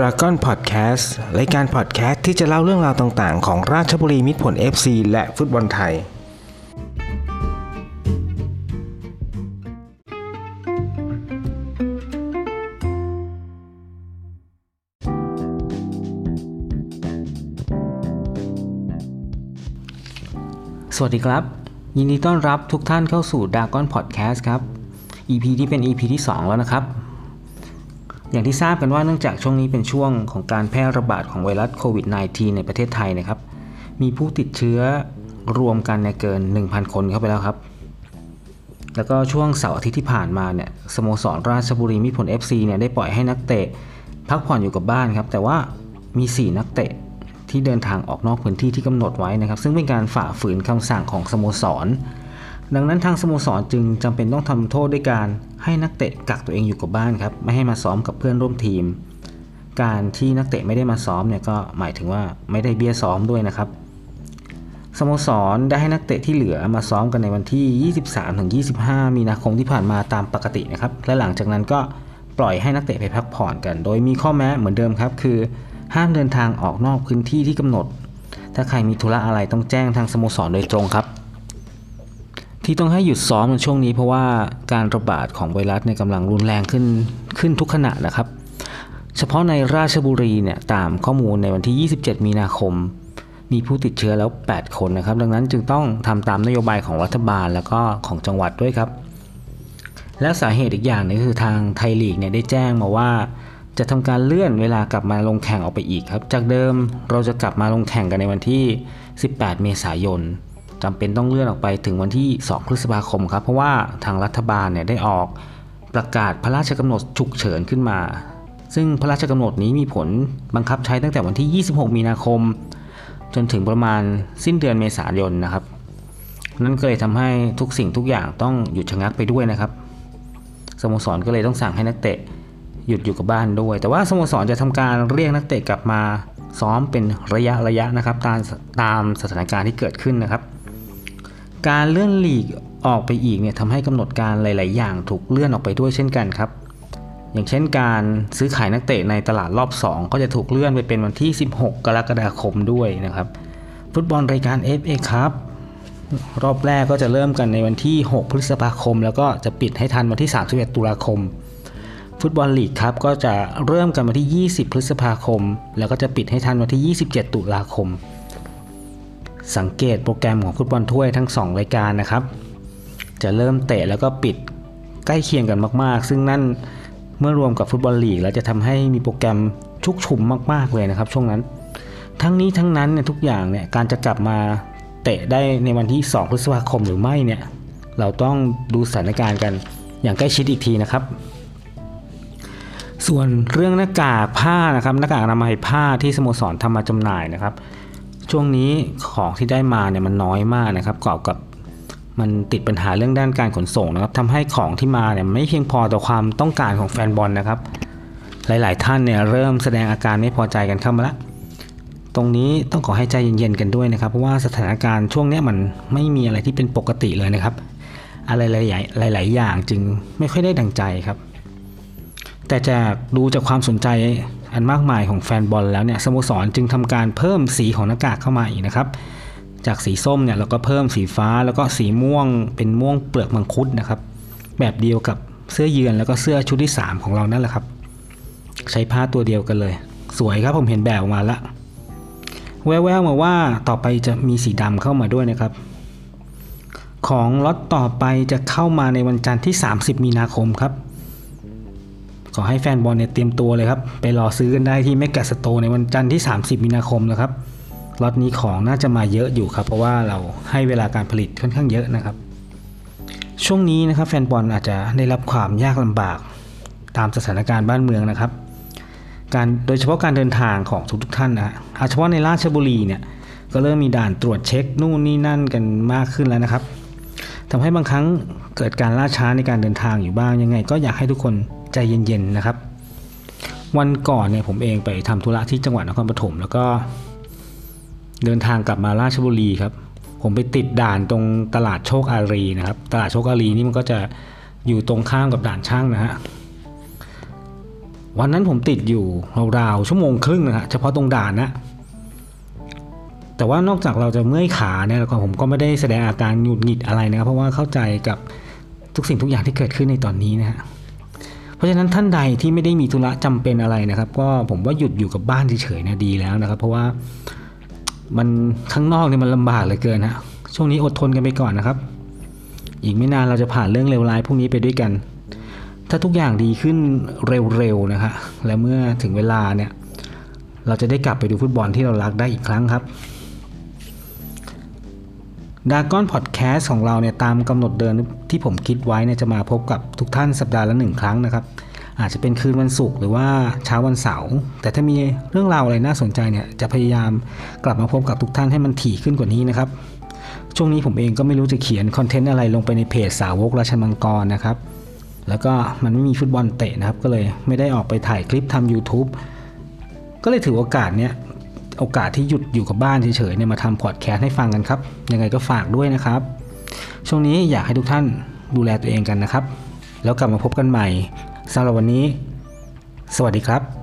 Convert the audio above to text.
Dragon Podcast รายการพอดแคสต์ที่จะเล่าเรื่องราวต่างๆ ของราชบุรีมิตรผล FC และฟุตบอลไทย สวัสดีครับ ยินดีต้อนรับทุกท่านเข้าสู่ Dragon Podcast ครับ EP ที่เป็น EP ที่ 2 แล้วนะครับ อย่างที่ทราบกันว่าเนื่องจากช่วงนี้เป็นช่วงของการแพร่ระบาดของไวรัสโควิด -19 ในประเทศไทยนะครับ มีผู้ติดเชื้อรวมกันเนี่ยเกิน 1,000 คนเข้าไปแล้วครับ แล้วก็ช่วงเสาร์อาทิตย์ที่ผ่านมาเนี่ยสโมสรราชบุรีมิผล FC เนี่ยได้ปล่อยให้นักเตะพักผ่อนอยู่กับบ้านครับ แต่ว่ามี 4 นักเตะที่เดินทางออกนอกพื้นที่ที่กำหนดไว้นะครับ ซึ่งเป็นการฝ่าฝืนคำสั่งของสโมสร ดังนั้นทางสโมสรจึงจำเป็นต้องทำโทษด้วยการให้นักเตะกักตัวเองอยู่กับบ้านครับไม่ให้มาซ้อมกับเพื่อนร่วมทีม การที่นักเตะไม่ได้มาซ้อมเนี่ยก็หมายถึงว่าไม่ได้เบี้ยซ้อมด้วยนะครับสโมสรได้ให้นักเตะที่เหลือมาซ้อมกันในวันที่ 23-25 มีนาคมที่ผ่านมาตามปกตินะครับ และหลังจากนั้นก็ปล่อยให้นักเตะไปพักผ่อนกัน โดยมีข้อแม้เหมือนเดิมครับ คือ ห้ามเดินทางออกนอกพื้นที่ที่กำหนด ถ้าใครมีธุระอะไรต้องแจ้งทางสโมสรโดยตรงครับ ที่ต้องให้หยุดซ้อมในช่วงนี้ เพราะว่าการระบาดของไวรัสในยกำลังรุนแรงขึ้นขึ้นทุกขณะนะครับ เฉพาะในราชบุรีเนี่ยตามข้อมูลในวันที่ 27 มีนาคม มีผู้ติดเชื้อแล้ว 8 คนนะครับ ดังนั้นจึงต้องทำตามนโยบายของรัฐบาลแล้วก็ของจังหวัดด้วยครับ และสาเหตุอีกอย่างหนึงคือทางไทยลีกเนี่ยได้แจ้งมาว่าจะทำการเลื่อนเวลากลับมาลงแข่งออกไปอีกครับ จากเดิมเราจะกลับมาลงแข่งกันในวันที่ 18 เมษายน จำเป็นต้องเลื่อนออกไปถึงวันที่ 2 พฤษภาคมครับ เพราะว่าทางรัฐบาลเนี่ยได้ออกประกาศพระราชกำหนดฉุกเฉินขึ้นมา ซึ่งพระราชกำหนดนี้มีผลบังคับใช้ตั้งแต่วันที่ 26 มีนาคม จนถึงประมาณสิ้นเดือนเมษายนนะครับ นั่นก็เลยทำให้ทุกสิ่งทุกอย่างต้องหยุดชะงักไปด้วยนะครับ สโมสรก็เลยต้องสั่งให้นักเตะหยุดอยู่กับบ้านด้วย แต่ว่าสโมสรจะทำการเรียกนักเตะกลับมาซ้อมเป็นระยะระยะนะครับตามตามสถานการณ์ที่เกิดขึ้นนะครับ การเลื่อนหลีกออกไปอีกเนี่ยทำให้กำหนดการหลาย ๆ อย่างถูกเลื่อนออกไปด้วยเช่นกันครับ อย่างเช่นการซื้อขายนักเตะในตลาดรอบ 2 ก็จะถูกเลื่อนไปเป็นวันที่ 16 กรกฎาคมด้วยนะครับ ฟุตบอลรายการ FA ครับรอบแรกก็จะเริ่มกันในวันที่ 6 พฤษภาคม แล้วก็จะปิดให้ทันวันที่ 31 ตุลาคม ฟุตบอลลีกครับก็จะเริ่มกันวันที่ 20 พฤษภาคม แล้วก็จะปิดให้ทันวันที่ 27 ตุลาคม สังเกตโปรแกรมของฟุตบอลถ้วยทั้ง 2 รายการนะครับ จะเริ่มเตะแล้วก็ปิดใกล้เคียงกันมากๆ ซึ่งนั่นเมื่อรวมกับฟุตบอลลีกแล้วจะทำให้มีโปรแกรมชุกชุมมาก ๆเลยนะครับ ช่วงนั้น ทั้งนี้ทั้งนั้นเนี่ยทุกอย่างเนี่ยการจะกลับมาเตะได้ในวันที่ 2 พฤษภาคมหรือไม่เนี่ยเราต้องดูสถานการณ์กันอย่างใกล้ชิดอีกทีนะครับ ส่วนเรื่องหน้ากากผ้านะครับหน้ากากอนามัยผ้าที่สโมสรทำมาจำหน่ายนะครับ ช่วงนี้ของที่ได้มาเนี่ยมันน้อยมากนะครับกอบกับมันติดปัญหาเรื่องด้านการขนส่งนะครับทำให้ของที่มาเนี่ยไม่เพียงพอต่อความต้องการของแฟนบอลนะครับ หลาย ๆ ท่านเนี่ยเริ่มแสดงอาการไม่พอใจกันเข้ามาละตรงนี้ต้องขอให้ใจเย็น ๆ กันด้วยนะครับเพราะว่าสถานการณ์ช่วงนี้มันไม่มีอะไรที่เป็นปกติเลยนะครับ อะไรหลายๆหลายๆอย่างจึงไม่ค่อยได้ดังใจครับ แต่จากดูจากความสนใจ อันมากมายของแฟนบอลแล้วเนี่ยสโมสรจึงทำการเพิ่มสีของหน้ากากเข้ามาอีกนะครับ จากสีส้มเนี่ยเราก็เพิ่มสีฟ้าแล้วก็สีม่วงเป็นม่วงเปลือกมังคุดนะครับ แบบเดียวกับเสื้อเยือนแล้วก็เสื้อชุดที่ 3 ของเรานั่นแหละครับ ใช้ผ้าตัวเดียวกันเลย สวยครับผมเห็นแบบออกมาละแววๆมาว่าต่อไปจะมีสีดำเข้ามาด้วยนะครับ ของล็อตต่อไปจะเข้ามาในวันจันทร์ที่ 30 มีนาคมครับ ขอให้แฟนบอลเนี่ยเตรียมตัวเลยครับ ไปรอซื้อกันได้ที่ mega store ในวันจันทร์ที่ 30 มีนาคมนะครับล็อตนี้ของน่าจะมาเยอะอยู่ครับ เพราะว่าเราให้เวลาการผลิตค่อนข้างเยอะนะครับ ช่วงนี้นะครับแฟนบอลอาจจะได้รับความยากลำบากตามสถานการณ์บ้านเมืองนะครับ การโดยเฉพาะการเดินทางของทุกๆท่านนะฮะเอาเฉพาะในราชบุรีเนี่ยก็เริ่มมีด่านตรวจเช็คนู่นนี่นั่นกันมากขึ้นแล้วนะครับทำให้บางครั้งเกิดการล่าช้าในการเดินทางอยู่บ้างยังไง ก็อยากให้ทุกคนใจเย็นๆนะครับ วันก่อนเนี่ยผมเองไปทำธุระที่จังหวัดนครปฐมแล้วก็ เดินทางกลับมาราชบุรีครับ ผมไปติดด่านตรงตลาดโชคอารีนะครับ ตลาดโชคอารีนี่มันก็จะอยู่ตรงข้ามกับด่านช่างนะฮะวันนั้นผมติดอยู่ราวๆชั่วโมงครึ่งนะฮะเฉพาะตรงด่านนะแต่ว่านอกจากเราจะเมื่อยขาเนี่ยแล้วก็ผมก็ไม่ได้แสดงอาการหงุดหงิดอะไรนะครับ เพราะว่าเข้าใจกับทุกสิ่งทุกอย่างที่เกิดขึ้นในตอนนี้นะฮะ เพราะฉะนั้นท่านใดที่ไม่ได้มีธุระจำเป็นอะไรนะครับ ก็ผมว่าหยุดอยู่กับบ้านเฉยๆนะดีแล้วนะครับ เพราะว่ามันข้างนอกเนี่ยมันลำบากเหลือเกินฮะช่วงนี้อดทนกันไปก่อนนะครับ อีกไม่นานเราจะผ่านเรื่องเลวร้ายพวกนี้ไปด้วยกัน ถ้าทุกอย่างดีขึ้นเร็วๆนะฮะและเมื่อถึงเวลาเนี่ย เราจะได้กลับไปดูฟุตบอลที่เรารักได้อีกครั้งครับ ดากอนพอดแคสต์ของเราเนี่ยตามกำหนดเดิมที่ผมคิดไว้เนี่ยจะมาพบกับทุกท่านสัปดาห์ละหนึ่งครั้งนะครับ อาจจะเป็นคืนวันศุกร์หรือว่าเช้าวันเสาร์แต่ถ้ามีเรื่องราวอะไรน่าสนใจเนี่ยจะพยายามกลับมาพบกับทุกท่านให้มันถี่ขึ้นกว่านี้นะครับ ช่วงนี้ผมเองก็ไม่รู้จะเขียนคอนเทนต์อะไรลงไปในเพจสาวกราชมังกรนะครับแล้วก็มันไม่มีฟุตบอลเตะนะครับ ก็เลยไม่ได้ออกไปถ่ายคลิปทำ YouTube ก็เลยถือโอกาสเนี้ย โอกาสที่หยุดอยู่กับบ้านเฉยๆเนี่ยมาทำพอดแคสต์ให้ฟังกันครับ ยังไงก็ฝากด้วยนะครับ ช่วงนี้อยากให้ทุกท่านดูแลตัวเองกันนะครับ แล้วกลับมาพบกันใหม่สำหรับวันนี้ สวัสดีครับ